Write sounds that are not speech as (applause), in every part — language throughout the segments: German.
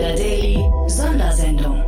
Insider Daily Sondersendung.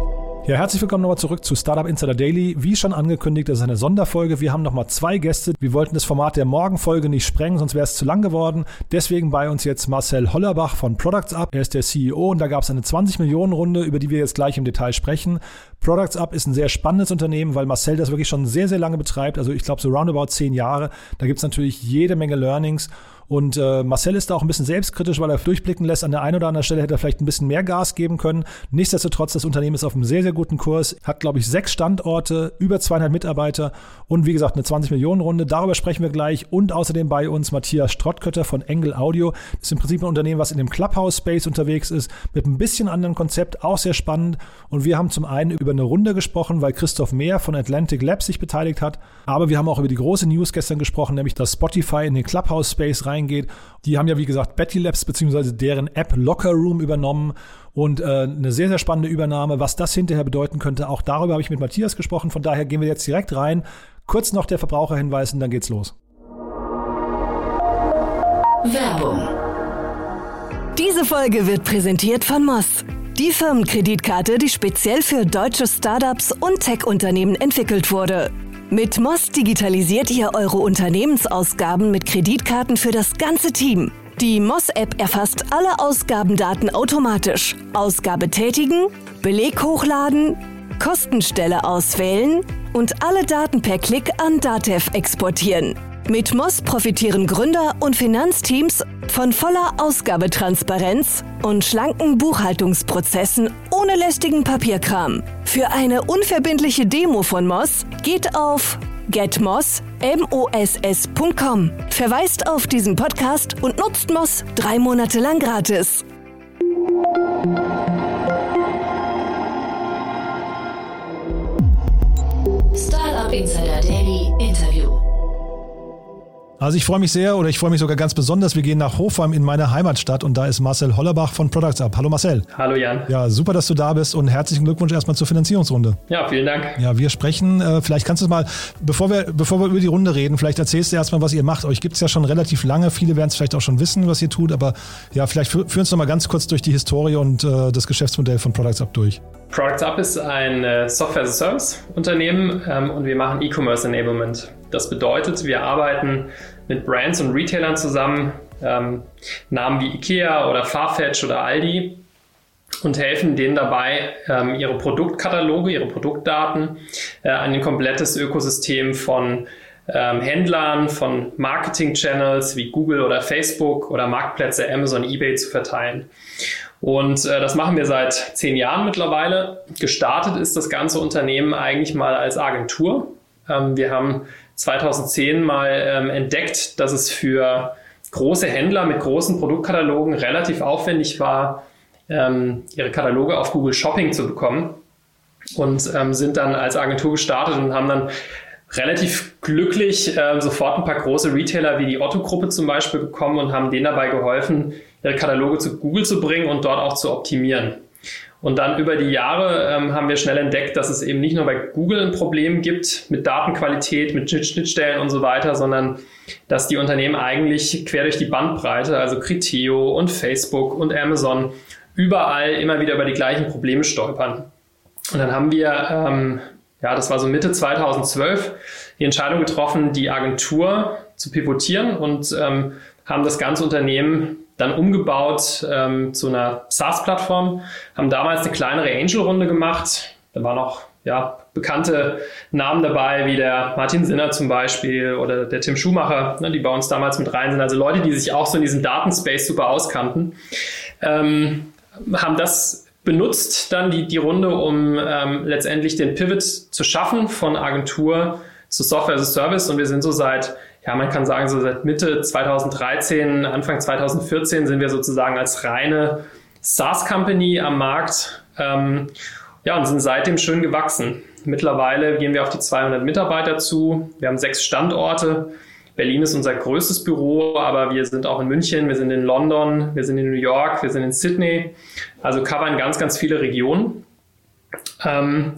Ja, herzlich willkommen nochmal zurück zu Startup Insider Daily. Wie schon angekündigt, das ist eine Sonderfolge. Wir haben nochmal zwei Gäste. Wir wollten das Format der Morgenfolge nicht sprengen, sonst wäre es zu lang geworden. Deswegen bei uns jetzt Marcel Hollerbach von Products Up. Er ist der CEO und da gab es eine 20 Millionen Runde, über die wir jetzt gleich im Detail sprechen. Products Up ist ein sehr spannendes Unternehmen, weil Marcel das wirklich schon sehr, sehr lange betreibt. Also ich glaube so roundabout zehn Jahre. Da gibt es natürlich jede Menge Learnings. Und äh, Marcel ist da auch ein bisschen selbstkritisch, weil er durchblicken lässt, an der einen oder anderen Stelle hätte er vielleicht ein bisschen mehr Gas geben können. Nichtsdestotrotz, das Unternehmen ist auf einem sehr, sehr guten Kurs, hat, glaube ich, sechs Standorte, über 200 Mitarbeiter und wie gesagt eine 20-Millionen-Runde. Darüber sprechen wir gleich. Und außerdem bei uns Matthias Strottkötter von Engel Audio. Das ist im Prinzip ein Unternehmen, was in dem Clubhouse-Space unterwegs ist, mit ein bisschen anderen Konzept, auch sehr spannend. Und wir haben zum einen über eine Runde gesprochen, weil Christoph Mehr von Atlantic Labs sich beteiligt hat. Aber wir haben auch über die große News gestern gesprochen, nämlich dass Spotify in den Clubhouse-Space rein reingeht. Die haben ja, wie gesagt, Betty Labs bzw. deren App Locker Room übernommen und äh, eine sehr, sehr spannende Übernahme. Was das hinterher bedeuten könnte, auch darüber habe ich mit Matthias gesprochen. Von daher gehen wir jetzt direkt rein. Kurz noch der Verbraucherhinweis und dann geht's los. Werbung. Diese Folge wird präsentiert von Moss. Die Firmenkreditkarte, die speziell für deutsche Startups und Tech-Unternehmen entwickelt wurde. Mit Moss digitalisiert ihr eure Unternehmensausgaben mit Kreditkarten für das ganze Team. Die Moss-App erfasst alle Ausgabendaten automatisch. Ausgabe tätigen, Beleg hochladen, Kostenstelle auswählen und alle Daten per Klick an Datev exportieren. Mit Moss profitieren Gründer und Finanzteams von voller Ausgabetransparenz und schlanken Buchhaltungsprozessen ohne lästigen Papierkram. Für eine unverbindliche Demo von Moss geht auf getmoss.com. Verweist auf diesen Podcast und nutzt Moss drei Monate lang gratis. Startup Insider Daily. Also ich freue mich sehr oder ich freue mich sogar ganz besonders. Wir gehen nach Hofheim in meine Heimatstadt und da ist Marcel Hollerbach von Products Up. Hallo Marcel. Hallo Jan. Ja, super, dass du da bist und herzlichen Glückwunsch erstmal zur Finanzierungsrunde. Ja, vielen Dank. Ja, wir sprechen, äh, vielleicht kannst du mal, bevor wir, bevor wir über die Runde reden, vielleicht erzählst du erstmal, was ihr macht. Euch gibt es ja schon relativ lange, viele werden es vielleicht auch schon wissen, was ihr tut, aber ja, vielleicht führ, führ uns noch mal ganz kurz durch die Historie und äh, das Geschäftsmodell von Products Up durch. Products Up ist ein äh, Software-as-a-Service-Unternehmen ähm, und wir machen E-Commerce Enablement. Das bedeutet, wir arbeiten mit Brands und Retailern zusammen, ähm, Namen wie IKEA oder Farfetch oder Aldi und helfen denen dabei, ähm, ihre Produktkataloge, ihre Produktdaten äh, an ein komplettes Ökosystem von ähm, Händlern, von Marketing-Channels wie Google oder Facebook oder Marktplätze Amazon, eBay zu verteilen. Und äh, das machen wir seit zehn Jahren mittlerweile. Gestartet ist das ganze Unternehmen eigentlich mal als Agentur. Ähm, wir haben 2010 mal ähm, entdeckt, dass es für große Händler mit großen Produktkatalogen relativ aufwendig war, ähm, ihre Kataloge auf Google Shopping zu bekommen. Und ähm, sind dann als Agentur gestartet und haben dann relativ glücklich äh, sofort ein paar große Retailer wie die Otto-Gruppe zum Beispiel bekommen und haben denen dabei geholfen, ihre Kataloge zu Google zu bringen und dort auch zu optimieren. Und dann über die Jahre ähm, haben wir schnell entdeckt, dass es eben nicht nur bei Google ein Problem gibt mit Datenqualität, mit Schnittstellen und so weiter, sondern dass die Unternehmen eigentlich quer durch die Bandbreite, also Criteo und Facebook und Amazon, überall immer wieder über die gleichen Probleme stolpern. Und dann haben wir, ähm, ja, das war so Mitte 2012, die Entscheidung getroffen, die Agentur zu pivotieren und ähm, haben das ganze Unternehmen dann umgebaut ähm, zu einer SaaS-Plattform, haben damals eine kleinere Angel-Runde gemacht. Da waren auch ja, bekannte Namen dabei, wie der Martin Sinner zum Beispiel oder der Tim Schumacher, ne, die bei uns damals mit rein sind. Also Leute, die sich auch so in diesem Datenspace super auskannten, ähm, haben das benutzt, dann die, die Runde, um ähm, letztendlich den Pivot zu schaffen von Agentur zu Software as a Service. Und wir sind so seit ja, man kann sagen, so seit Mitte 2013, Anfang 2014 sind wir sozusagen als reine SaaS-Company am Markt. Ähm, ja, und sind seitdem schön gewachsen. Mittlerweile gehen wir auf die 200 Mitarbeiter zu. Wir haben sechs Standorte. Berlin ist unser größtes Büro, aber wir sind auch in München, wir sind in London, wir sind in New York, wir sind in Sydney. Also covern ganz, ganz viele Regionen. Ähm,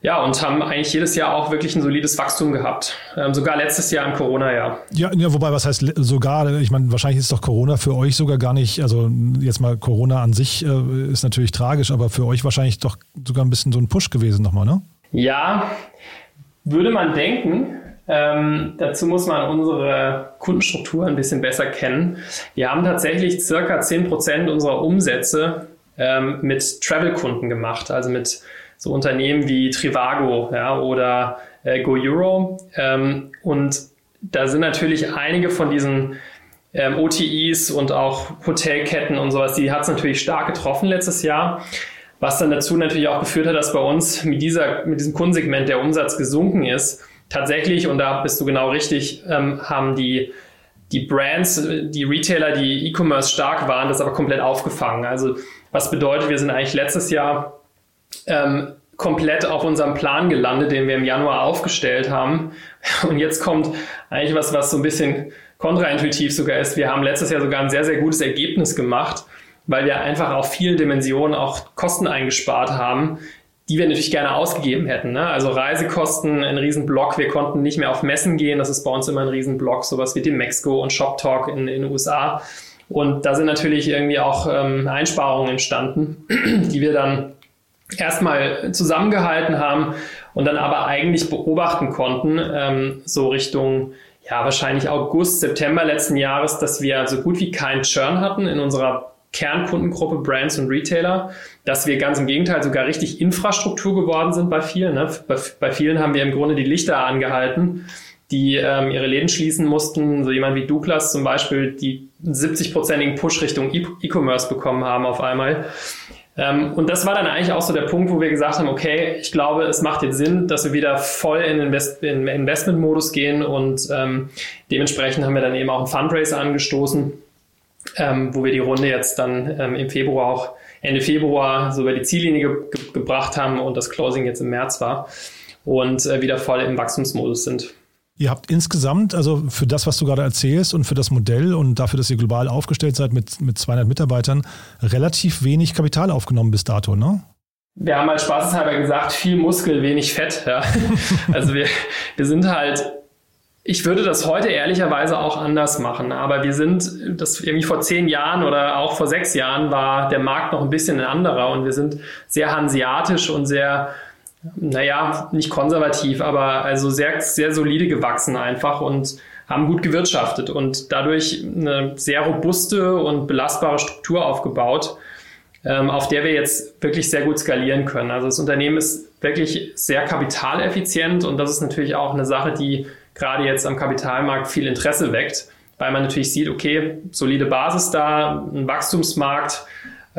Ja, und haben eigentlich jedes Jahr auch wirklich ein solides Wachstum gehabt. Ähm, sogar letztes Jahr im Corona-Jahr. Ja, ja, wobei, was heißt sogar? Ich meine, wahrscheinlich ist doch Corona für euch sogar gar nicht, also jetzt mal Corona an sich äh, ist natürlich tragisch, aber für euch wahrscheinlich doch sogar ein bisschen so ein Push gewesen nochmal, ne? Ja, würde man denken. Ähm, dazu muss man unsere Kundenstruktur ein bisschen besser kennen. Wir haben tatsächlich circa 10% unserer Umsätze ähm, mit Travel-Kunden gemacht, also mit so Unternehmen wie Trivago ja, oder äh, GoEuro. Ähm, und da sind natürlich einige von diesen ähm, OTIs und auch Hotelketten und sowas, die hat es natürlich stark getroffen letztes Jahr. Was dann dazu natürlich auch geführt hat, dass bei uns mit, dieser, mit diesem Kundensegment der Umsatz gesunken ist. Tatsächlich, und da bist du genau richtig, ähm, haben die, die Brands, die Retailer, die E-Commerce stark waren, das aber komplett aufgefangen. Also was bedeutet, wir sind eigentlich letztes Jahr ähm, komplett auf unserem Plan gelandet, den wir im Januar aufgestellt haben. (laughs) Und jetzt kommt eigentlich was, was so ein bisschen kontraintuitiv sogar ist. Wir haben letztes Jahr sogar ein sehr, sehr gutes Ergebnis gemacht, weil wir einfach auf vielen Dimensionen auch Kosten eingespart haben, die wir natürlich gerne ausgegeben hätten. Ne? Also Reisekosten, ein Riesenblock. Wir konnten nicht mehr auf Messen gehen. Das ist bei uns immer ein Riesenblock, sowas wie Demexco und ShopTalk in, in den USA. Und da sind natürlich irgendwie auch ähm, Einsparungen entstanden, (clears throat) die wir dann erstmal zusammengehalten haben und dann aber eigentlich beobachten konnten, ähm, so Richtung ja wahrscheinlich August, September letzten Jahres, dass wir so gut wie keinen Churn hatten in unserer Kernkundengruppe Brands und Retailer, dass wir ganz im Gegenteil sogar richtig Infrastruktur geworden sind bei vielen. Ne? Bei, bei vielen haben wir im Grunde die Lichter angehalten die ähm, ihre Läden schließen mussten, so jemand wie Douglas zum Beispiel, die 70-prozentigen Push Richtung e- E-Commerce bekommen haben auf einmal. Ähm, und das war dann eigentlich auch so der Punkt, wo wir gesagt haben, okay, ich glaube, es macht jetzt Sinn, dass wir wieder voll in, Invest in Investment-Modus gehen und ähm, dementsprechend haben wir dann eben auch einen Fundraiser angestoßen, ähm, wo wir die Runde jetzt dann ähm, im Februar auch Ende Februar so über die Ziellinie ge ge gebracht haben und das Closing jetzt im März war und äh, wieder voll im Wachstumsmodus sind. Ihr habt insgesamt, also für das, was du gerade erzählst und für das Modell und dafür, dass ihr global aufgestellt seid mit, mit 200 Mitarbeitern, relativ wenig Kapital aufgenommen bis dato, ne? Wir haben halt spaßeshalber gesagt, viel Muskel, wenig Fett. Ja. (laughs) Also wir, wir sind halt, ich würde das heute ehrlicherweise auch anders machen, aber wir sind, das irgendwie vor zehn Jahren oder auch vor sechs Jahren war der Markt noch ein bisschen ein anderer und wir sind sehr hanseatisch und sehr naja, nicht konservativ, aber also sehr, sehr solide gewachsen einfach und haben gut gewirtschaftet und dadurch eine sehr robuste und belastbare Struktur aufgebaut, ähm, auf der wir jetzt wirklich sehr gut skalieren können. Also das Unternehmen ist wirklich sehr kapitaleffizient und das ist natürlich auch eine Sache, die gerade jetzt am Kapitalmarkt viel Interesse weckt, weil man natürlich sieht, okay, solide Basis da, ein Wachstumsmarkt,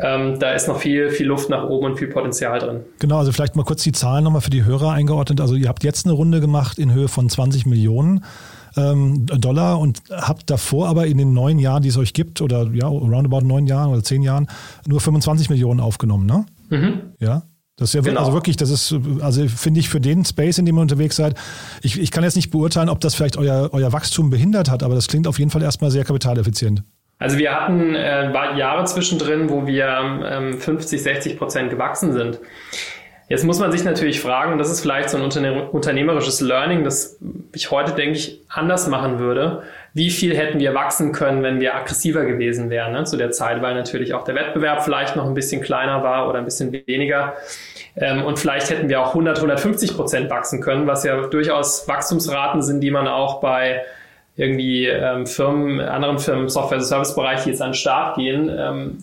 ähm, da ist noch viel, viel Luft nach oben und viel Potenzial drin. Genau, also vielleicht mal kurz die Zahlen nochmal für die Hörer eingeordnet. Also ihr habt jetzt eine Runde gemacht in Höhe von 20 Millionen. Ähm, Dollar und habt davor aber in den neun Jahren, die es euch gibt, oder ja, roundabout neun Jahren oder zehn Jahren, nur 25 Millionen aufgenommen, ne? Mhm. Ja. Das ist ja genau. also wirklich, das ist, also finde ich für den Space, in dem ihr unterwegs seid, ich, ich kann jetzt nicht beurteilen, ob das vielleicht euer, euer Wachstum behindert hat, aber das klingt auf jeden Fall erstmal sehr kapitaleffizient. Also wir hatten äh, Jahre zwischendrin, wo wir ähm, 50, 60 Prozent gewachsen sind. Jetzt muss man sich natürlich fragen, und das ist vielleicht so ein unternehmerisches Learning, das ich heute, denke ich, anders machen würde. Wie viel hätten wir wachsen können, wenn wir aggressiver gewesen wären ne, zu der Zeit, weil natürlich auch der Wettbewerb vielleicht noch ein bisschen kleiner war oder ein bisschen weniger. Ähm, und vielleicht hätten wir auch 100, 150 Prozent wachsen können, was ja durchaus Wachstumsraten sind, die man auch bei irgendwie ähm, Firmen, anderen Firmen im Software-Service-Bereich, die jetzt an den Start gehen, ähm,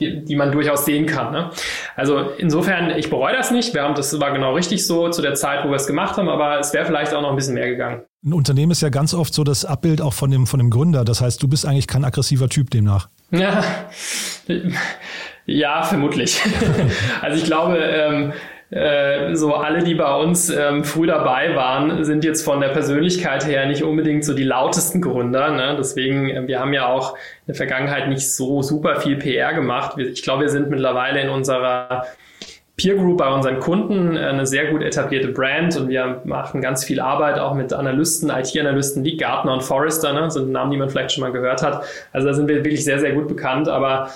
die, die, man durchaus sehen kann. Ne? Also insofern, ich bereue das nicht. Wir haben, das war genau richtig so zu der Zeit, wo wir es gemacht haben, aber es wäre vielleicht auch noch ein bisschen mehr gegangen. Ein Unternehmen ist ja ganz oft so das Abbild auch von dem, von dem Gründer. Das heißt, du bist eigentlich kein aggressiver Typ demnach. Ja, (laughs) ja vermutlich. (laughs) also ich glaube, ähm, äh, so alle, die bei uns ähm, früh dabei waren, sind jetzt von der Persönlichkeit her nicht unbedingt so die lautesten Gründer. Ne? Deswegen, äh, wir haben ja auch in der Vergangenheit nicht so super viel PR gemacht. Ich glaube, wir sind mittlerweile in unserer Peer Group bei unseren Kunden äh, eine sehr gut etablierte Brand und wir machen ganz viel Arbeit auch mit Analysten, IT-Analysten wie Gartner und Forrester, ne? sind Namen, die man vielleicht schon mal gehört hat. Also da sind wir wirklich sehr, sehr gut bekannt, aber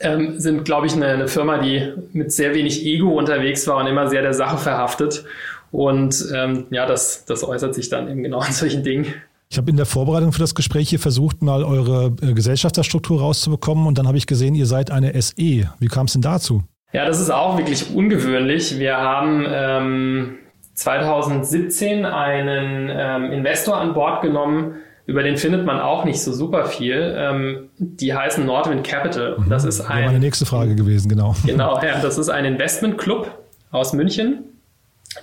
ähm, sind, glaube ich, eine, eine, Firma, die mit sehr wenig Ego unterwegs war und immer sehr der Sache verhaftet. Und ähm, ja, das, das äußert sich dann eben genau in solchen Dingen. Ich habe in der Vorbereitung für das Gespräch hier versucht, mal eure äh, Gesellschafterstruktur rauszubekommen und dann habe ich gesehen, ihr seid eine SE. Wie kam es denn dazu? Ja, das ist auch wirklich ungewöhnlich. Wir haben ähm, 2017 einen ähm, Investor an Bord genommen, über den findet man auch nicht so super viel. Ähm, die heißen Nordwind Capital. Mhm. Das ist ein. Das meine nächste Frage gewesen, genau. (laughs) Genau, ja, das ist ein Investmentclub aus München,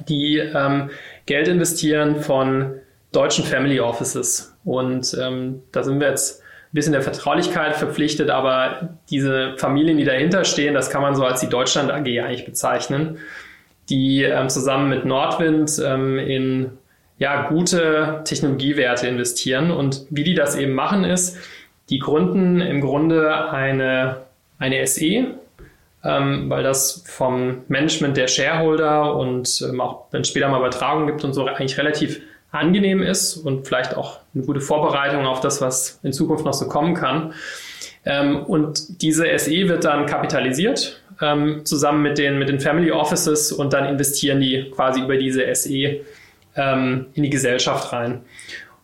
die ähm, Geld investieren von deutschen Family Offices. Und ähm, da sind wir jetzt ein bisschen der Vertraulichkeit verpflichtet, aber diese Familien, die dahinter stehen, das kann man so als die Deutschland AG eigentlich bezeichnen, die ähm, zusammen mit Nordwind ähm, in ja, gute Technologiewerte investieren. Und wie die das eben machen, ist, die gründen im Grunde eine, eine SE, ähm, weil das vom Management der Shareholder und ähm, auch wenn es später mal Übertragungen gibt und so eigentlich relativ angenehm ist und vielleicht auch eine gute Vorbereitung auf das, was in Zukunft noch so kommen kann. Ähm, und diese SE wird dann kapitalisiert ähm, zusammen mit den, mit den Family Offices und dann investieren die quasi über diese SE ähm, in die Gesellschaft rein.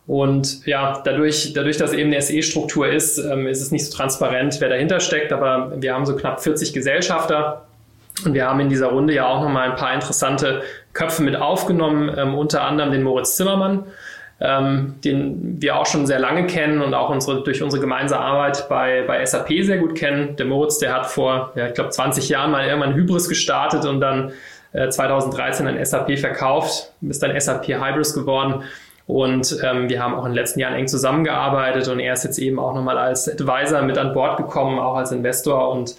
Und ja, dadurch, dadurch, dass eben eine SE-Struktur ist, ähm, ist es nicht so transparent, wer dahinter steckt, aber wir haben so knapp 40 Gesellschafter und wir haben in dieser Runde ja auch nochmal ein paar interessante Köpfe mit aufgenommen, ähm, unter anderem den Moritz Zimmermann, ähm, den wir auch schon sehr lange kennen und auch unsere, durch unsere gemeinsame Arbeit bei, bei SAP sehr gut kennen. Der Moritz, der hat vor, ja, ich glaube, 20 Jahren mal irgendwann Hybris gestartet und dann äh, 2013 an SAP verkauft, ist dann SAP Hybris geworden. Und ähm, wir haben auch in den letzten Jahren eng zusammengearbeitet und er ist jetzt eben auch nochmal als Advisor mit an Bord gekommen, auch als Investor und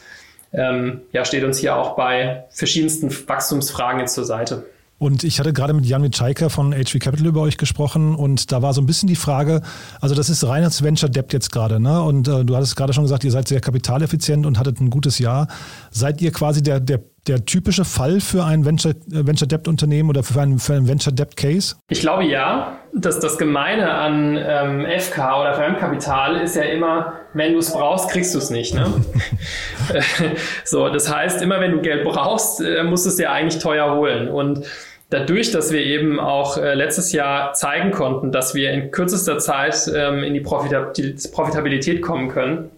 ähm, ja, steht uns hier auch bei verschiedensten Wachstumsfragen jetzt zur Seite. Und ich hatte gerade mit Jan Mitschaiker von HV Capital über euch gesprochen und da war so ein bisschen die Frage, also das ist reines Venture Debt jetzt gerade, ne? Und äh, du hattest gerade schon gesagt, ihr seid sehr kapitaleffizient und hattet ein gutes Jahr. Seid ihr quasi der, der, der typische Fall für ein Venture, äh, Venture Debt Unternehmen oder für einen, für einen Venture Debt Case? Ich glaube ja. Das, das Gemeine an ähm, FK oder Fremdkapital ist ja immer, wenn du es brauchst, kriegst du es nicht. Ne? (laughs) (laughs) so, das heißt, immer wenn du Geld brauchst, äh, musst du es dir eigentlich teuer holen. Und dadurch, dass wir eben auch äh, letztes Jahr zeigen konnten, dass wir in kürzester Zeit ähm, in die Profitabilität kommen können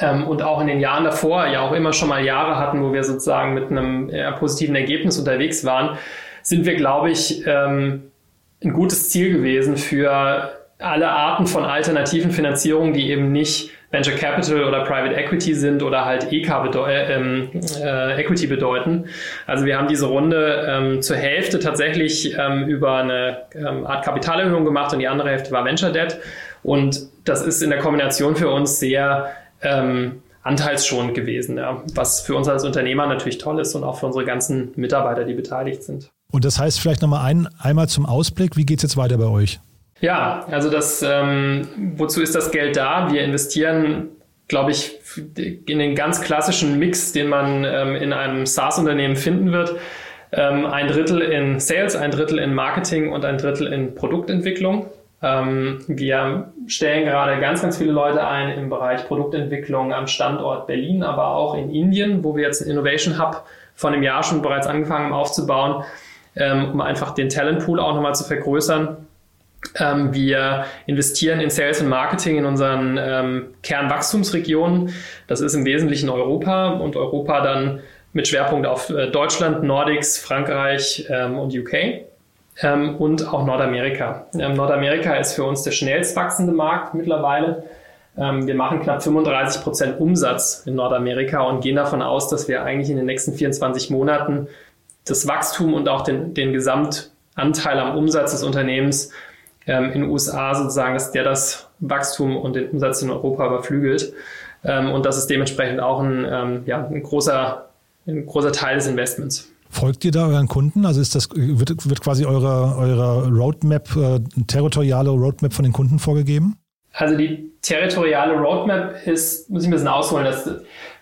ähm, und auch in den Jahren davor ja auch immer schon mal Jahre hatten, wo wir sozusagen mit einem äh, positiven Ergebnis unterwegs waren, sind wir, glaube ich, ähm, ein gutes Ziel gewesen für alle Arten von alternativen Finanzierungen, die eben nicht Venture Capital oder Private Equity sind oder halt EK bedeu äh, ähm, äh, Equity bedeuten. Also wir haben diese Runde ähm, zur Hälfte tatsächlich ähm, über eine ähm, Art Kapitalerhöhung gemacht und die andere Hälfte war Venture Debt. Und das ist in der Kombination für uns sehr ähm, anteilsschonend gewesen, ja, was für uns als Unternehmer natürlich toll ist und auch für unsere ganzen Mitarbeiter, die beteiligt sind. Und das heißt vielleicht nochmal ein, einmal zum Ausblick, wie geht es jetzt weiter bei euch? Ja, also das, ähm, wozu ist das Geld da? Wir investieren, glaube ich, in den ganz klassischen Mix, den man ähm, in einem SaaS-Unternehmen finden wird. Ähm, ein Drittel in Sales, ein Drittel in Marketing und ein Drittel in Produktentwicklung. Ähm, wir stellen gerade ganz, ganz viele Leute ein im Bereich Produktentwicklung am Standort Berlin, aber auch in Indien, wo wir jetzt einen Innovation Hub von einem Jahr schon bereits angefangen haben aufzubauen, ähm, um einfach den Talentpool auch nochmal zu vergrößern. Ähm, wir investieren in Sales und Marketing in unseren ähm, Kernwachstumsregionen. Das ist im Wesentlichen Europa und Europa dann mit Schwerpunkt auf äh, Deutschland, Nordics, Frankreich ähm, und UK ähm, und auch Nordamerika. Ähm, Nordamerika ist für uns der schnellst wachsende Markt mittlerweile. Ähm, wir machen knapp 35 Prozent Umsatz in Nordamerika und gehen davon aus, dass wir eigentlich in den nächsten 24 Monaten das Wachstum und auch den, den Gesamtanteil am Umsatz des Unternehmens ähm, in den USA sozusagen, dass der das Wachstum und den Umsatz in Europa überflügelt. Ähm, und das ist dementsprechend auch ein, ähm, ja, ein, großer, ein großer Teil des Investments. Folgt ihr da euren Kunden? Also ist das, wird, wird quasi eure, eure Roadmap, äh, territoriale Roadmap von den Kunden vorgegeben? Also die territoriale Roadmap ist, muss ich ein bisschen ausholen, das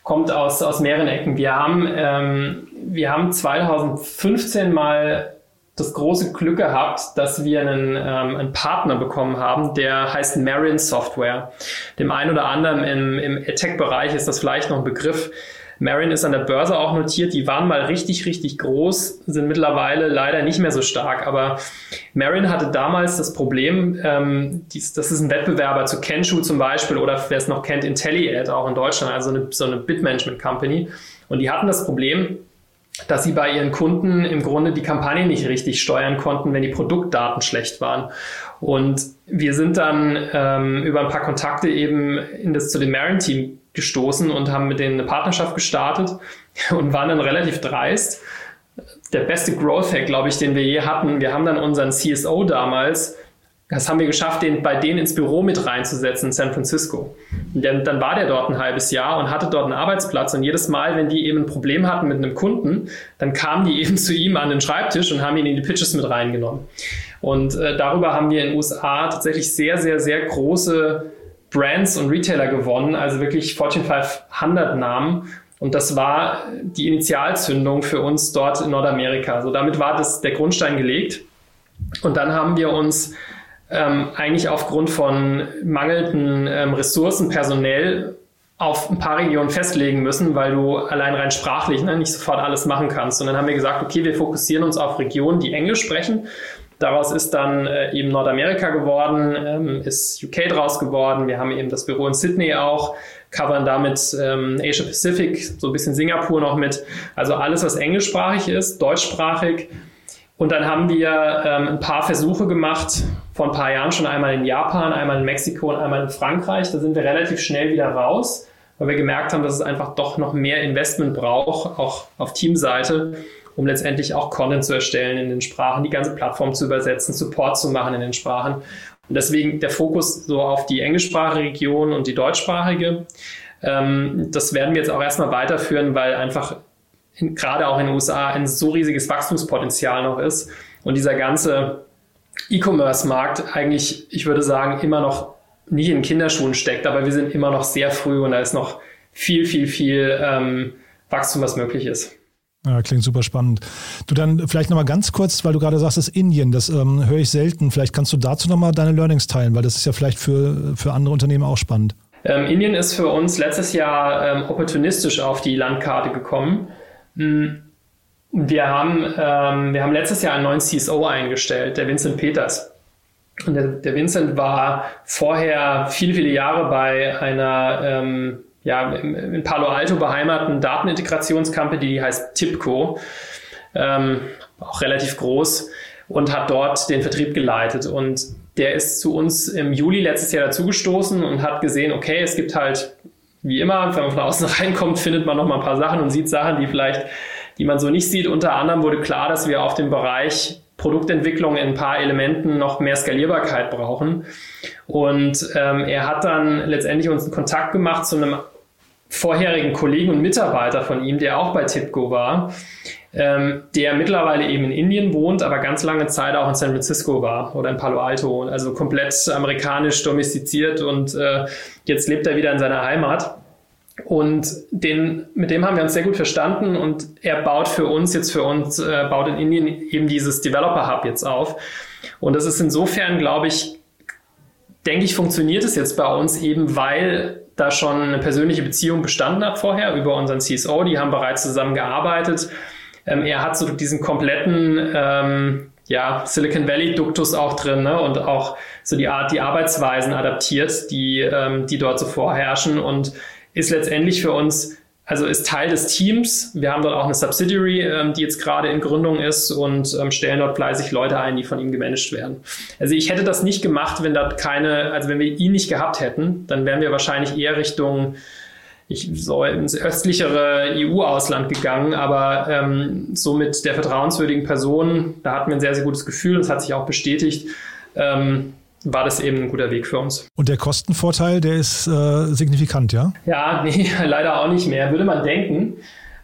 kommt aus, aus mehreren Ecken. Wir haben, ähm, wir haben 2015 mal das große Glück gehabt, dass wir einen, ähm, einen Partner bekommen haben, der heißt Marin Software. Dem einen oder anderen im, im AdTech-Bereich ist das vielleicht noch ein Begriff. Marin ist an der Börse auch notiert. Die waren mal richtig, richtig groß, sind mittlerweile leider nicht mehr so stark. Aber Marin hatte damals das Problem, ähm, dies, das ist ein Wettbewerber zu Kenshu zum Beispiel oder wer es noch kennt, IntelliAd auch in Deutschland, also eine, so eine Bitmanagement Company. Und die hatten das Problem, dass sie bei ihren Kunden im Grunde die Kampagne nicht richtig steuern konnten, wenn die Produktdaten schlecht waren. Und wir sind dann ähm, über ein paar Kontakte eben in das, zu dem Marin-Team gestoßen und haben mit denen eine Partnerschaft gestartet (laughs) und waren dann relativ dreist. Der beste Growth-Hack, glaube ich, den wir je hatten. Wir haben dann unseren CSO damals das haben wir geschafft, den bei denen ins Büro mit reinzusetzen in San Francisco. Und dann, dann war der dort ein halbes Jahr und hatte dort einen Arbeitsplatz. Und jedes Mal, wenn die eben ein Problem hatten mit einem Kunden, dann kamen die (laughs) eben zu ihm an den Schreibtisch und haben ihn in die Pitches mit reingenommen. Und äh, darüber haben wir in den USA tatsächlich sehr, sehr, sehr große Brands und Retailer gewonnen, also wirklich Fortune 500 Namen. Und das war die Initialzündung für uns dort in Nordamerika. Also damit war das der Grundstein gelegt. Und dann haben wir uns ähm, eigentlich aufgrund von mangelnden ähm, Ressourcen personell auf ein paar Regionen festlegen müssen, weil du allein rein sprachlich ne, nicht sofort alles machen kannst. Und dann haben wir gesagt, okay, wir fokussieren uns auf Regionen, die Englisch sprechen. Daraus ist dann äh, eben Nordamerika geworden, ähm, ist UK draus geworden. Wir haben eben das Büro in Sydney auch, covern damit ähm, Asia Pacific, so ein bisschen Singapur noch mit. Also alles, was englischsprachig ist, deutschsprachig. Und dann haben wir ähm, ein paar Versuche gemacht, vor ein paar Jahren schon einmal in Japan, einmal in Mexiko und einmal in Frankreich. Da sind wir relativ schnell wieder raus, weil wir gemerkt haben, dass es einfach doch noch mehr Investment braucht, auch auf Teamseite, um letztendlich auch Content zu erstellen in den Sprachen, die ganze Plattform zu übersetzen, Support zu machen in den Sprachen. Und deswegen der Fokus so auf die englischsprachige Region und die deutschsprachige. Ähm, das werden wir jetzt auch erstmal weiterführen, weil einfach in, gerade auch in den USA ein so riesiges Wachstumspotenzial noch ist und dieser ganze E-Commerce-Markt eigentlich, ich würde sagen, immer noch nicht in Kinderschuhen steckt, aber wir sind immer noch sehr früh und da ist noch viel, viel, viel ähm, Wachstum, was möglich ist. Ja, klingt super spannend. Du dann vielleicht nochmal ganz kurz, weil du gerade sagst, das Indien, das ähm, höre ich selten. Vielleicht kannst du dazu nochmal deine Learnings teilen, weil das ist ja vielleicht für, für andere Unternehmen auch spannend. Ähm, Indien ist für uns letztes Jahr ähm, opportunistisch auf die Landkarte gekommen. Hm, wir haben, ähm, wir haben letztes Jahr einen neuen CSO eingestellt, der Vincent Peters. Und der, der Vincent war vorher viele, viele Jahre bei einer ähm, ja, in Palo Alto beheimateten Datenintegrationscompany, die heißt TIPCO, ähm, auch relativ groß und hat dort den Vertrieb geleitet. Und der ist zu uns im Juli letztes Jahr dazugestoßen und hat gesehen, okay, es gibt halt, wie immer, wenn man von außen (laughs) reinkommt, findet man noch mal ein paar Sachen und sieht Sachen, die vielleicht die man so nicht sieht. Unter anderem wurde klar, dass wir auf dem Bereich Produktentwicklung in ein paar Elementen noch mehr Skalierbarkeit brauchen. Und ähm, er hat dann letztendlich uns einen Kontakt gemacht zu einem vorherigen Kollegen und Mitarbeiter von ihm, der auch bei Tipco war, ähm, der mittlerweile eben in Indien wohnt, aber ganz lange Zeit auch in San Francisco war oder in Palo Alto, also komplett amerikanisch domestiziert und äh, jetzt lebt er wieder in seiner Heimat. Und den, mit dem haben wir uns sehr gut verstanden und er baut für uns jetzt für uns, äh, baut in Indien eben dieses Developer Hub jetzt auf. Und das ist insofern, glaube ich, denke ich, funktioniert es jetzt bei uns eben, weil da schon eine persönliche Beziehung bestanden hat vorher über unseren CSO. Die haben bereits zusammen gearbeitet. Ähm, er hat so diesen kompletten ähm, ja, Silicon Valley Duktus auch drin ne? und auch so die Art, die Arbeitsweisen adaptiert, die, ähm, die dort so vorherrschen. Und ist letztendlich für uns, also ist Teil des Teams. Wir haben dort auch eine Subsidiary, ähm, die jetzt gerade in Gründung ist und ähm, stellen dort fleißig Leute ein, die von ihm gemanagt werden. Also ich hätte das nicht gemacht, wenn da keine, also wenn wir ihn nicht gehabt hätten, dann wären wir wahrscheinlich eher Richtung ich so ins östlichere EU-Ausland gegangen, aber ähm, so mit der vertrauenswürdigen Person, da hatten wir ein sehr, sehr gutes Gefühl, das hat sich auch bestätigt. Ähm, war das eben ein guter Weg für uns. Und der Kostenvorteil, der ist äh, signifikant, ja? Ja, (laughs) nee, leider auch nicht mehr, würde man denken.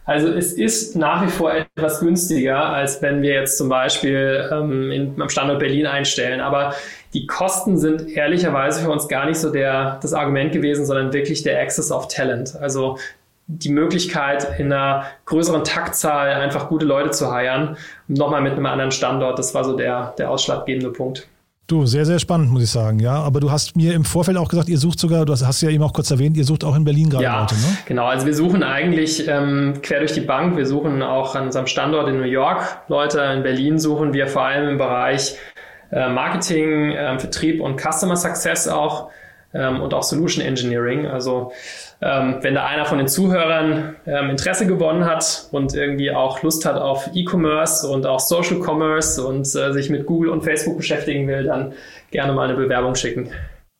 Also es ist nach wie vor etwas günstiger, als wenn wir jetzt zum Beispiel ähm, in, am Standort Berlin einstellen. Aber die Kosten sind ehrlicherweise für uns gar nicht so der, das Argument gewesen, sondern wirklich der Access of Talent. Also die Möglichkeit, in einer größeren Taktzahl einfach gute Leute zu heiren, nochmal mit einem anderen Standort. Das war so der, der ausschlaggebende Punkt. Du, sehr, sehr spannend, muss ich sagen, ja. Aber du hast mir im Vorfeld auch gesagt, ihr sucht sogar, du hast, hast ja eben auch kurz erwähnt, ihr sucht auch in Berlin gerade ja, Leute, ne? Genau, also wir suchen eigentlich ähm, quer durch die Bank, wir suchen auch an unserem Standort in New York Leute, in Berlin suchen wir vor allem im Bereich äh, Marketing, äh, Vertrieb und Customer Success auch ähm, und auch Solution Engineering. Also ähm, wenn da einer von den Zuhörern ähm, Interesse gewonnen hat und irgendwie auch Lust hat auf E-Commerce und auch Social Commerce und äh, sich mit Google und Facebook beschäftigen will, dann gerne mal eine Bewerbung schicken.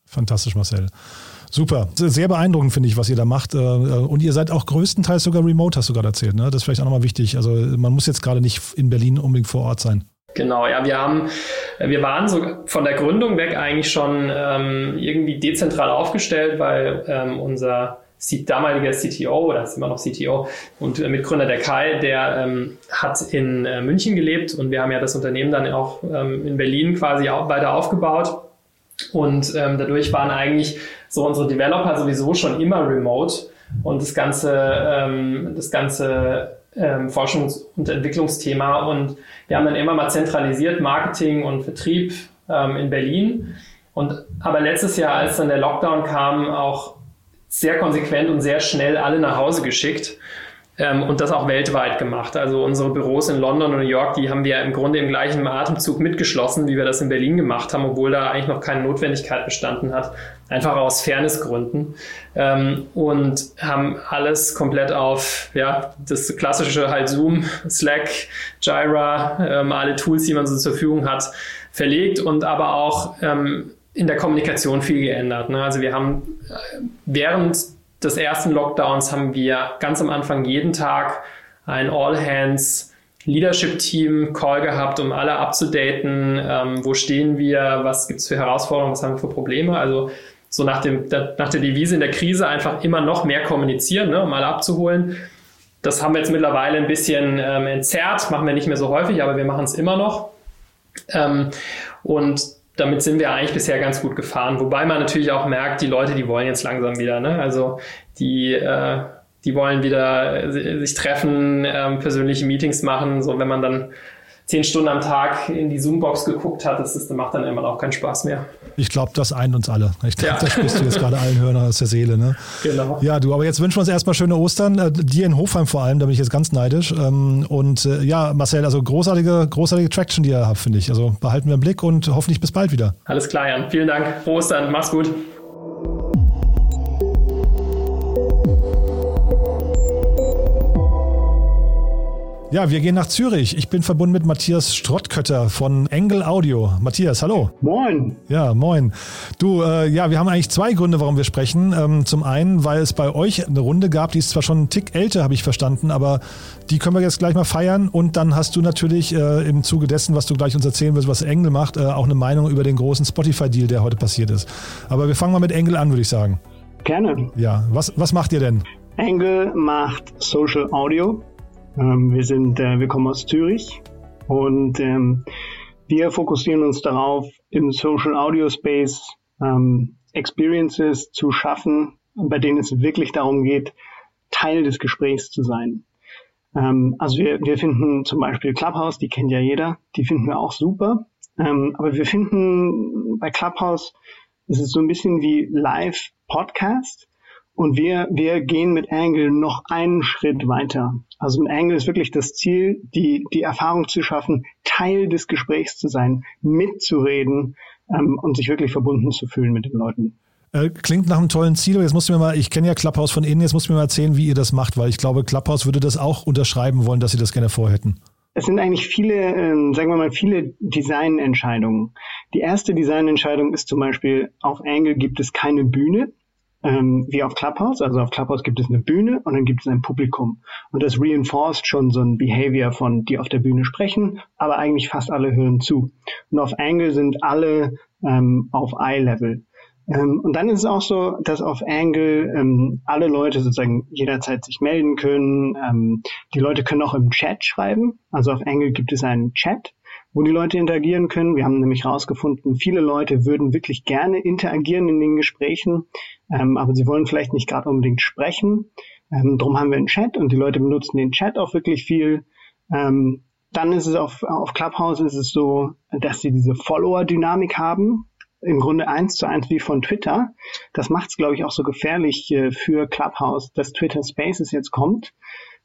Fantastisch, Marcel. Super. Sehr beeindruckend, finde ich, was ihr da macht. Äh, und ihr seid auch größtenteils sogar remote, hast du gerade erzählt. Ne? Das ist vielleicht auch nochmal wichtig. Also man muss jetzt gerade nicht in Berlin unbedingt vor Ort sein. Genau, ja, wir haben, wir waren so von der Gründung weg eigentlich schon ähm, irgendwie dezentral aufgestellt, weil ähm, unser damaliger CTO oder ist immer noch CTO und äh, Mitgründer der Kai, der ähm, hat in äh, München gelebt und wir haben ja das Unternehmen dann auch ähm, in Berlin quasi auch weiter aufgebaut. Und ähm, dadurch waren eigentlich so unsere Developer sowieso schon immer remote und das ganze, ähm, das ganze ähm, Forschungs- und Entwicklungsthema. Und wir haben dann immer mal zentralisiert Marketing und Vertrieb ähm, in Berlin. Und aber letztes Jahr, als dann der Lockdown kam, auch sehr konsequent und sehr schnell alle nach Hause geschickt ähm, und das auch weltweit gemacht. Also unsere Büros in London und New York, die haben wir im Grunde im gleichen Atemzug mitgeschlossen, wie wir das in Berlin gemacht haben, obwohl da eigentlich noch keine Notwendigkeit bestanden hat, einfach aus Fairnessgründen ähm, und haben alles komplett auf ja das klassische halt Zoom, Slack, Jira, ähm, alle Tools, die man so zur Verfügung hat, verlegt und aber auch ähm, in der Kommunikation viel geändert. Ne? Also wir haben äh, während des ersten Lockdowns haben wir ganz am Anfang jeden Tag ein All Hands Leadership Team Call gehabt, um alle abzudaten. Ähm, wo stehen wir? Was gibt es für Herausforderungen? Was haben wir für Probleme? Also so nach, dem, der, nach der Devise in der Krise einfach immer noch mehr kommunizieren, ne, um alle abzuholen. Das haben wir jetzt mittlerweile ein bisschen ähm, entzerrt, machen wir nicht mehr so häufig, aber wir machen es immer noch. Ähm, und damit sind wir eigentlich bisher ganz gut gefahren. Wobei man natürlich auch merkt, die Leute, die wollen jetzt langsam wieder. Ne? Also die, äh, die wollen wieder sich treffen, ähm, persönliche Meetings machen. So wenn man dann zehn Stunden am Tag in die Zoombox geguckt hat, das, ist, das macht dann irgendwann auch keinen Spaß mehr. Ich glaube, das eint uns alle. Ich glaube, ja. das spürst du jetzt gerade allen Hörner aus der Seele. Ne? Genau. Ja, du, aber jetzt wünschen wir uns erstmal schöne Ostern. Äh, dir in Hofheim vor allem, da bin ich jetzt ganz neidisch. Ähm, und äh, ja, Marcel, also großartige, großartige Traction, die ihr habt, finde ich. Also behalten wir im Blick und hoffentlich bis bald wieder. Alles klar, Jan. Vielen Dank. Frohe Ostern. Mach's gut. Ja, wir gehen nach Zürich. Ich bin verbunden mit Matthias Strottkötter von Engel Audio. Matthias, hallo. Moin. Ja, moin. Du, äh, ja, wir haben eigentlich zwei Gründe, warum wir sprechen. Ähm, zum einen, weil es bei euch eine Runde gab, die ist zwar schon einen Tick älter, habe ich verstanden, aber die können wir jetzt gleich mal feiern. Und dann hast du natürlich äh, im Zuge dessen, was du gleich uns erzählen wirst, was Engel macht, äh, auch eine Meinung über den großen Spotify-Deal, der heute passiert ist. Aber wir fangen mal mit Engel an, würde ich sagen. Gerne. Ja, was, was macht ihr denn? Engel macht Social Audio ähm, wir sind, äh, wir kommen aus Zürich und ähm, wir fokussieren uns darauf, im Social Audio Space ähm, Experiences zu schaffen, bei denen es wirklich darum geht, Teil des Gesprächs zu sein. Ähm, also wir, wir finden zum Beispiel Clubhouse, die kennt ja jeder, die finden wir auch super. Ähm, aber wir finden bei Clubhouse, es ist so ein bisschen wie Live-Podcast. Und wir, wir gehen mit Angle noch einen Schritt weiter. Also mit Angle ist wirklich das Ziel, die, die Erfahrung zu schaffen, Teil des Gesprächs zu sein, mitzureden ähm, und sich wirklich verbunden zu fühlen mit den Leuten. Äh, klingt nach einem tollen Ziel, aber jetzt musst du mir mal, ich kenne ja Clubhouse von innen, jetzt musst du mir mal erzählen, wie ihr das macht, weil ich glaube, Clubhouse würde das auch unterschreiben wollen, dass sie das gerne vorhätten. Es sind eigentlich viele, ähm, sagen wir mal, viele Designentscheidungen. Die erste Designentscheidung ist zum Beispiel, auf Angle gibt es keine Bühne ähm, wie auf Clubhouse. Also auf Clubhouse gibt es eine Bühne und dann gibt es ein Publikum. Und das reinforced schon so ein Behavior von, die auf der Bühne sprechen, aber eigentlich fast alle hören zu. Und auf Angle sind alle ähm, auf Eye-Level. Ähm, und dann ist es auch so, dass auf Angle ähm, alle Leute sozusagen jederzeit sich melden können. Ähm, die Leute können auch im Chat schreiben. Also auf Angle gibt es einen Chat wo die Leute interagieren können. Wir haben nämlich herausgefunden, viele Leute würden wirklich gerne interagieren in den Gesprächen, ähm, aber sie wollen vielleicht nicht gerade unbedingt sprechen. Ähm, drum haben wir einen Chat und die Leute benutzen den Chat auch wirklich viel. Ähm, dann ist es auf, auf Clubhouse ist es so, dass sie diese Follower-Dynamik haben. Im Grunde eins zu eins wie von Twitter. Das macht es, glaube ich, auch so gefährlich äh, für Clubhouse, dass Twitter Spaces jetzt kommt.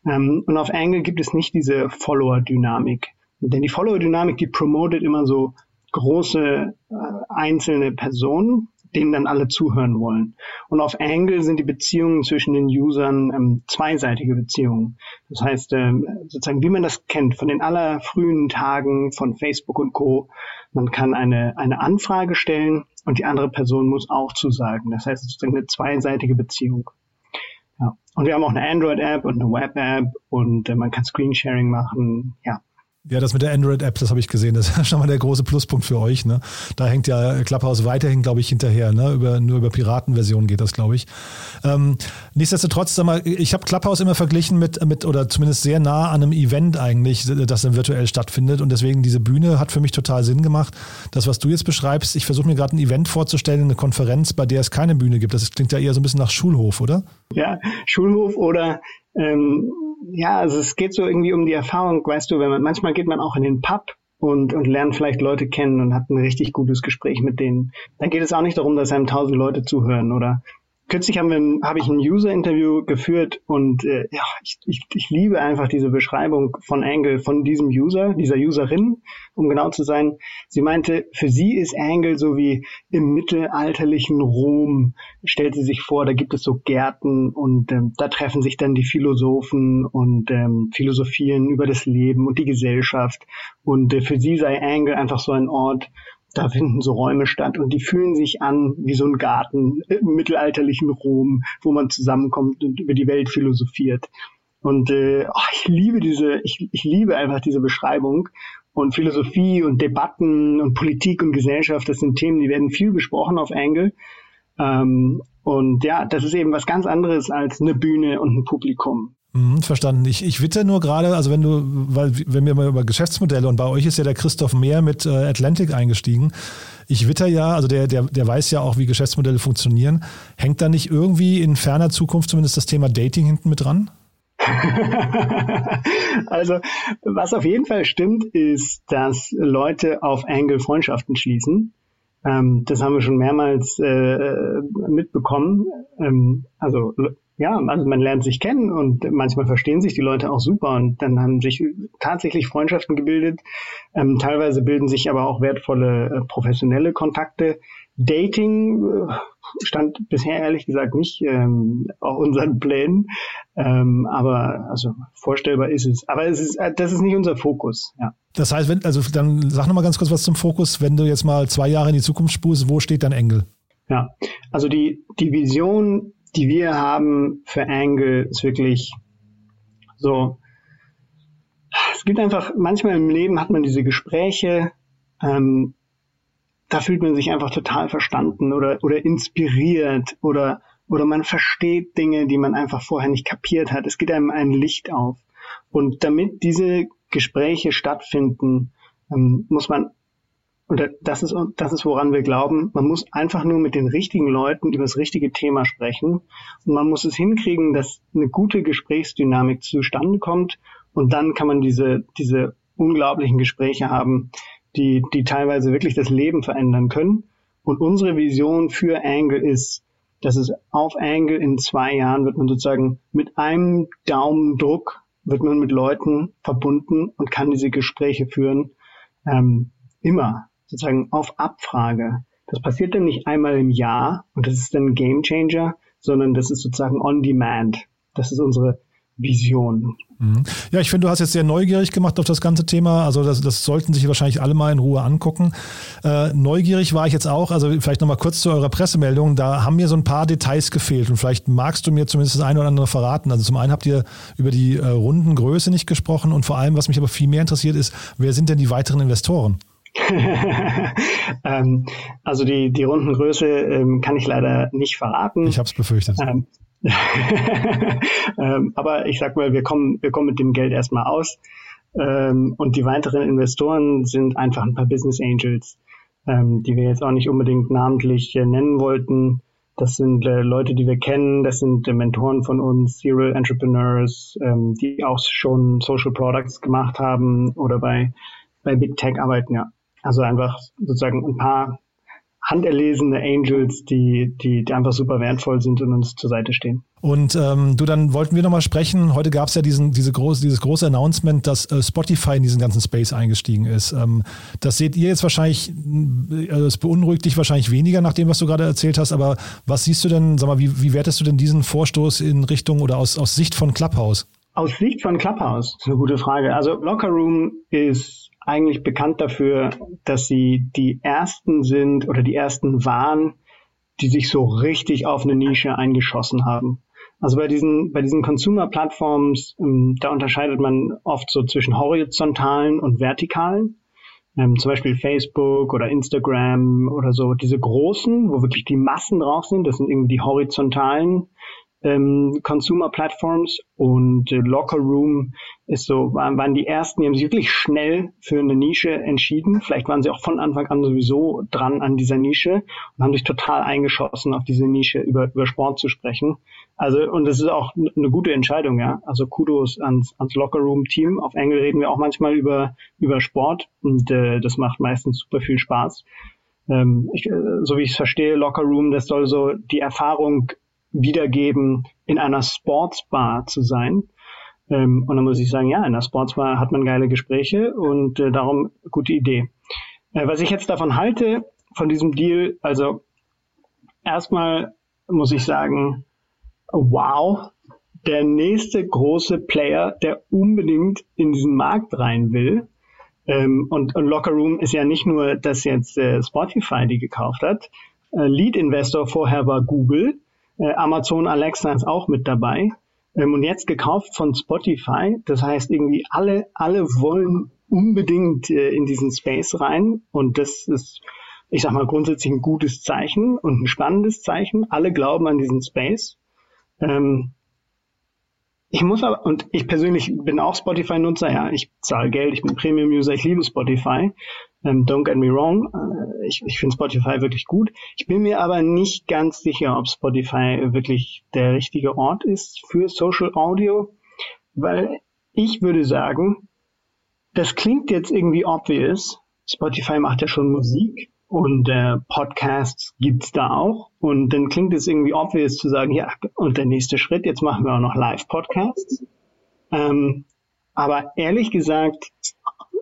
Ähm, und auf Angle gibt es nicht diese Follower-Dynamik. Denn die Follower-Dynamik, die promotet immer so große äh, einzelne Personen, denen dann alle zuhören wollen. Und auf Angle sind die Beziehungen zwischen den Usern ähm, zweiseitige Beziehungen. Das heißt, ähm, sozusagen, wie man das kennt von den allerfrühen Tagen von Facebook und Co. Man kann eine, eine Anfrage stellen und die andere Person muss auch zusagen. Das heißt, sozusagen eine zweiseitige Beziehung. Ja. Und wir haben auch eine Android-App und eine Web-App und äh, man kann Screensharing machen. Ja, ja, das mit der Android-App, das habe ich gesehen. Das (laughs) ist schon mal der große Pluspunkt für euch. Ne? Da hängt ja Clubhouse weiterhin, glaube ich, hinterher. Ne? Über, nur über Piratenversion geht das, glaube ich. Ähm, nichtsdestotrotz, sag mal, ich habe Clubhouse immer verglichen mit, mit, oder zumindest sehr nah an einem Event eigentlich, das dann virtuell stattfindet. Und deswegen diese Bühne hat für mich total Sinn gemacht. Das, was du jetzt beschreibst, ich versuche mir gerade ein Event vorzustellen, eine Konferenz, bei der es keine Bühne gibt. Das klingt ja eher so ein bisschen nach Schulhof, oder? Ja, Schulhof oder ähm, ja, also es geht so irgendwie um die Erfahrung, weißt du, wenn man manchmal geht man auch in den Pub und, und lernt vielleicht Leute kennen und hat ein richtig gutes Gespräch mit denen. Dann geht es auch nicht darum, dass einem tausend Leute zuhören oder kürzlich haben habe ich ein User-Interview geführt und äh, ja, ich, ich, ich liebe einfach diese Beschreibung von Angle, von diesem User, dieser Userin, um genau zu sein. Sie meinte, für sie ist Angle so wie im mittelalterlichen Rom, stellt sie sich vor, da gibt es so Gärten und ähm, da treffen sich dann die Philosophen und ähm, philosophieren über das Leben und die Gesellschaft. Und äh, für sie sei Angle einfach so ein Ort, da finden so Räume statt und die fühlen sich an wie so ein Garten im mittelalterlichen Rom, wo man zusammenkommt und über die Welt philosophiert. Und äh, oh, ich liebe diese, ich, ich liebe einfach diese Beschreibung. Und Philosophie und Debatten und Politik und Gesellschaft, das sind Themen, die werden viel besprochen auf Angle. Ähm, und ja, das ist eben was ganz anderes als eine Bühne und ein Publikum. Mhm, verstanden. Ich, ich witte nur gerade, also wenn du, weil wenn wir mal über Geschäftsmodelle und bei euch ist ja der Christoph Mehr mit äh, Atlantic eingestiegen. Ich witter ja, also der, der, der weiß ja auch, wie Geschäftsmodelle funktionieren. Hängt da nicht irgendwie in ferner Zukunft zumindest das Thema Dating hinten mit dran? (laughs) also, was auf jeden Fall stimmt, ist, dass Leute auf Angle Freundschaften schließen. Ähm, das haben wir schon mehrmals äh, mitbekommen. Ähm, also ja, also man lernt sich kennen und manchmal verstehen sich die Leute auch super und dann haben sich tatsächlich Freundschaften gebildet. Ähm, teilweise bilden sich aber auch wertvolle äh, professionelle Kontakte. Dating äh, stand bisher ehrlich gesagt nicht ähm, auf unseren Plänen, ähm, aber also vorstellbar ist es. Aber es ist, äh, das ist nicht unser Fokus. Ja. Das heißt, wenn, also dann sag noch mal ganz kurz was zum Fokus. Wenn du jetzt mal zwei Jahre in die Zukunft spulst, wo steht dein Engel? Ja, also die, die Vision die wir haben für Angle ist wirklich so, es gibt einfach, manchmal im Leben hat man diese Gespräche, ähm, da fühlt man sich einfach total verstanden oder, oder inspiriert oder, oder man versteht Dinge, die man einfach vorher nicht kapiert hat. Es geht einem ein Licht auf. Und damit diese Gespräche stattfinden, ähm, muss man und das ist, das ist, woran wir glauben. Man muss einfach nur mit den richtigen Leuten über das richtige Thema sprechen. Und man muss es hinkriegen, dass eine gute Gesprächsdynamik zustande kommt. Und dann kann man diese, diese unglaublichen Gespräche haben, die, die teilweise wirklich das Leben verändern können. Und unsere Vision für Angle ist, dass es auf Angle in zwei Jahren wird man sozusagen mit einem Daumendruck wird man mit Leuten verbunden und kann diese Gespräche führen. Ähm, immer sozusagen auf Abfrage. Das passiert dann nicht einmal im Jahr und das ist dann ein Game Changer, sondern das ist sozusagen on demand. Das ist unsere Vision. Mhm. Ja, ich finde, du hast jetzt sehr neugierig gemacht auf das ganze Thema. Also das, das sollten sich wahrscheinlich alle mal in Ruhe angucken. Äh, neugierig war ich jetzt auch, also vielleicht nochmal kurz zu eurer Pressemeldung. Da haben mir so ein paar Details gefehlt und vielleicht magst du mir zumindest das eine oder andere verraten. Also zum einen habt ihr über die äh, Rundengröße nicht gesprochen und vor allem, was mich aber viel mehr interessiert, ist, wer sind denn die weiteren Investoren? (laughs) ähm, also die, die Rundengröße ähm, kann ich leider nicht verraten. Ich habe es befürchtet. Ähm, (laughs) ähm, aber ich sag mal, wir kommen, wir kommen mit dem Geld erstmal aus. Ähm, und die weiteren Investoren sind einfach ein paar Business Angels, ähm, die wir jetzt auch nicht unbedingt namentlich äh, nennen wollten. Das sind äh, Leute, die wir kennen, das sind äh, Mentoren von uns, Serial Entrepreneurs, ähm, die auch schon Social Products gemacht haben oder bei, bei Big Tech arbeiten, ja. Also einfach sozusagen ein paar handerlesene Angels, die, die, die einfach super wertvoll sind und uns zur Seite stehen. Und ähm, du, dann wollten wir nochmal sprechen. Heute gab es ja diesen, diese große, dieses große Announcement, dass äh, Spotify in diesen ganzen Space eingestiegen ist. Ähm, das seht ihr jetzt wahrscheinlich, also es beunruhigt dich wahrscheinlich weniger nach dem, was du gerade erzählt hast, aber was siehst du denn, sag mal, wie, wie wertest du denn diesen Vorstoß in Richtung oder aus, aus Sicht von Clubhouse? Aus Sicht von Clubhouse, ist eine gute Frage. Also Locker Room ist eigentlich bekannt dafür, dass sie die ersten sind oder die ersten waren, die sich so richtig auf eine Nische eingeschossen haben. Also bei diesen, bei diesen Consumer-Plattforms, ähm, da unterscheidet man oft so zwischen horizontalen und vertikalen. Ähm, zum Beispiel Facebook oder Instagram oder so. Diese großen, wo wirklich die Massen drauf sind, das sind irgendwie die horizontalen ähm, Consumer Platforms und äh, Locker Room ist so, waren, waren die ersten, die haben sich wirklich schnell für eine Nische entschieden. Vielleicht waren sie auch von Anfang an sowieso dran an dieser Nische und haben sich total eingeschossen auf diese Nische über, über Sport zu sprechen. Also, und das ist auch eine gute Entscheidung, ja. Also Kudos ans, ans Locker Room Team. Auf Engel reden wir auch manchmal über, über Sport und äh, das macht meistens super viel Spaß. Ähm, ich, äh, so wie ich es verstehe, Locker Room, das soll so die Erfahrung wiedergeben, in einer Sportsbar zu sein. Ähm, und dann muss ich sagen, ja, in einer Sportsbar hat man geile Gespräche und äh, darum gute Idee. Äh, was ich jetzt davon halte, von diesem Deal, also erstmal muss ich sagen, wow, der nächste große Player, der unbedingt in diesen Markt rein will. Ähm, und, und Locker Room ist ja nicht nur, dass jetzt äh, Spotify die gekauft hat. Äh, Lead Investor vorher war Google Amazon Alexa ist auch mit dabei. Ähm, und jetzt gekauft von Spotify. Das heißt irgendwie alle, alle wollen unbedingt äh, in diesen Space rein. Und das ist, ich sag mal, grundsätzlich ein gutes Zeichen und ein spannendes Zeichen. Alle glauben an diesen Space. Ähm, ich muss aber, und ich persönlich bin auch Spotify-Nutzer, ja, ich zahle Geld, ich bin Premium-User, ich liebe Spotify. Ähm, don't get me wrong, äh, ich, ich finde Spotify wirklich gut. Ich bin mir aber nicht ganz sicher, ob Spotify wirklich der richtige Ort ist für Social Audio, weil ich würde sagen, das klingt jetzt irgendwie obvious. Spotify macht ja schon Musik und äh, Podcasts gibt's da auch. Und dann klingt es irgendwie obvious zu sagen, ja, und der nächste Schritt, jetzt machen wir auch noch Live-Podcasts. Ähm, aber ehrlich gesagt,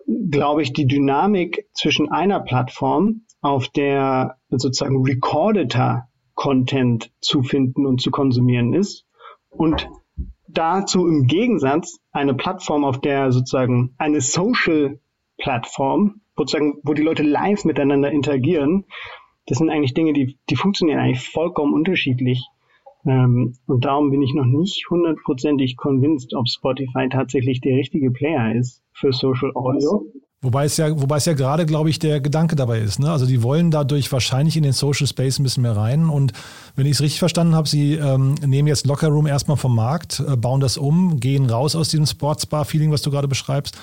glaube ich, die Dynamik zwischen einer Plattform, auf der sozusagen recordeter Content zu finden und zu konsumieren ist und dazu im Gegensatz eine Plattform, auf der sozusagen eine Social Plattform, sozusagen, wo die Leute live miteinander interagieren, das sind eigentlich Dinge, die, die funktionieren eigentlich vollkommen unterschiedlich. Ähm, und darum bin ich noch nicht hundertprozentig convinced, ob Spotify tatsächlich der richtige Player ist für Social Audio. Wobei es ja, wobei es ja gerade, glaube ich, der Gedanke dabei ist. Ne? Also die wollen dadurch wahrscheinlich in den Social Space ein bisschen mehr rein. Und wenn ich es richtig verstanden habe, sie ähm, nehmen jetzt Locker Room erstmal vom Markt, äh, bauen das um, gehen raus aus diesem Sportsbar-Feeling, was du gerade beschreibst,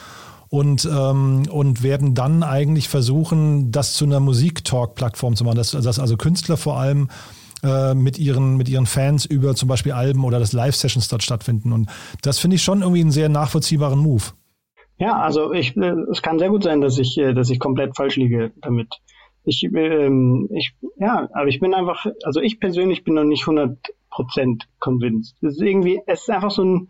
und, ähm, und werden dann eigentlich versuchen, das zu einer Musik-Talk-Plattform zu machen. Dass, dass also Künstler vor allem äh, mit ihren, mit ihren Fans über zum Beispiel Alben oder das Live-Sessions dort stattfinden. Und das finde ich schon irgendwie einen sehr nachvollziehbaren Move. Ja, also ich, äh, es kann sehr gut sein, dass ich, äh, dass ich komplett falsch liege damit. Ich, ähm, ich, ja, aber ich bin einfach, also ich persönlich bin noch nicht 100% convinced. Es ist irgendwie, es ist einfach so ein,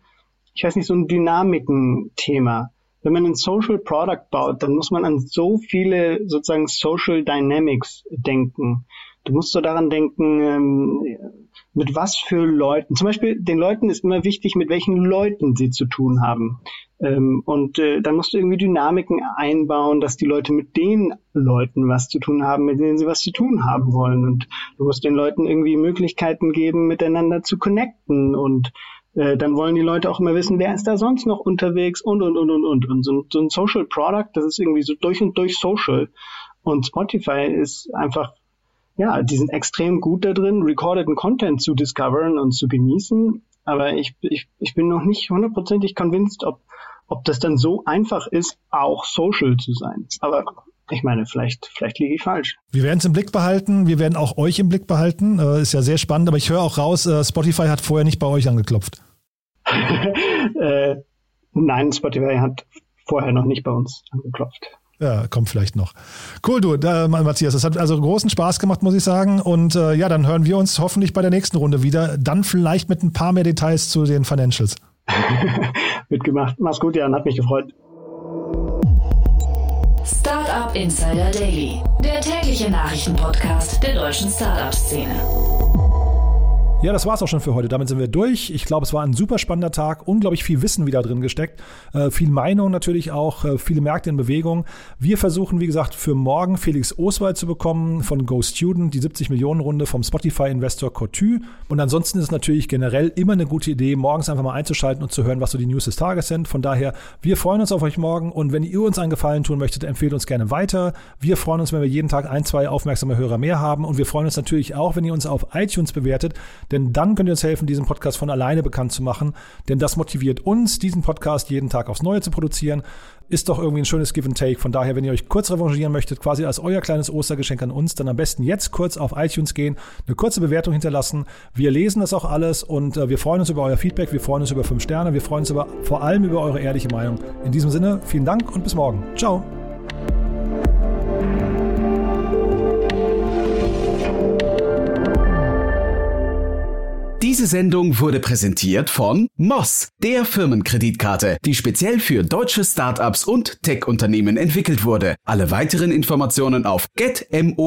ich weiß nicht, so ein Dynamiken-Thema. Wenn man ein Social Product baut, dann muss man an so viele sozusagen Social Dynamics denken. Du musst so daran denken, ähm, mit was für Leuten. Zum Beispiel den Leuten ist immer wichtig, mit welchen Leuten sie zu tun haben. Ähm, und äh, dann musst du irgendwie Dynamiken einbauen, dass die Leute mit den Leuten was zu tun haben, mit denen sie was zu tun haben wollen. Und du musst den Leuten irgendwie Möglichkeiten geben, miteinander zu connecten. Und äh, dann wollen die Leute auch immer wissen, wer ist da sonst noch unterwegs und, und, und, und, und. Und so so ein Social Product, das ist irgendwie so durch und durch Social. Und Spotify ist einfach ja, die sind extrem gut da drin, recordeten Content zu discoveren und zu genießen. Aber ich, ich, ich bin noch nicht hundertprozentig convinced, ob, ob das dann so einfach ist, auch social zu sein. Aber ich meine, vielleicht, vielleicht liege ich falsch. Wir werden es im Blick behalten. Wir werden auch euch im Blick behalten. Äh, ist ja sehr spannend, aber ich höre auch raus, äh, Spotify hat vorher nicht bei euch angeklopft. (laughs) äh, nein, Spotify hat vorher noch nicht bei uns angeklopft. Ja, kommt vielleicht noch. Cool, du, äh, Matthias. Das hat also großen Spaß gemacht, muss ich sagen. Und äh, ja, dann hören wir uns hoffentlich bei der nächsten Runde wieder. Dann vielleicht mit ein paar mehr Details zu den Financials. (laughs) Wird gemacht. Mach's gut, Jan. Hat mich gefreut. Startup Insider Daily, der tägliche Nachrichtenpodcast der deutschen Startup-Szene. Ja, das war's auch schon für heute. Damit sind wir durch. Ich glaube, es war ein super spannender Tag. Unglaublich viel Wissen wieder drin gesteckt. Äh, viel Meinung natürlich auch. Äh, viele Märkte in Bewegung. Wir versuchen, wie gesagt, für morgen Felix Oswald zu bekommen von Go Student, die 70 Millionen Runde vom Spotify-Investor Cotu. Und ansonsten ist es natürlich generell immer eine gute Idee, morgens einfach mal einzuschalten und zu hören, was so die News des Tages sind. Von daher, wir freuen uns auf euch morgen. Und wenn ihr uns einen Gefallen tun möchtet, empfehlt uns gerne weiter. Wir freuen uns, wenn wir jeden Tag ein, zwei aufmerksame Hörer mehr haben. Und wir freuen uns natürlich auch, wenn ihr uns auf iTunes bewertet denn dann könnt ihr uns helfen, diesen Podcast von alleine bekannt zu machen. Denn das motiviert uns, diesen Podcast jeden Tag aufs Neue zu produzieren. Ist doch irgendwie ein schönes Give and Take. Von daher, wenn ihr euch kurz revanchieren möchtet, quasi als euer kleines Ostergeschenk an uns, dann am besten jetzt kurz auf iTunes gehen, eine kurze Bewertung hinterlassen. Wir lesen das auch alles und äh, wir freuen uns über euer Feedback, wir freuen uns über fünf Sterne, wir freuen uns über, vor allem über eure ehrliche Meinung. In diesem Sinne, vielen Dank und bis morgen. Ciao. Diese Sendung wurde präsentiert von Moss, der Firmenkreditkarte, die speziell für deutsche Startups und Tech-Unternehmen entwickelt wurde. Alle weiteren Informationen auf getmoss.de.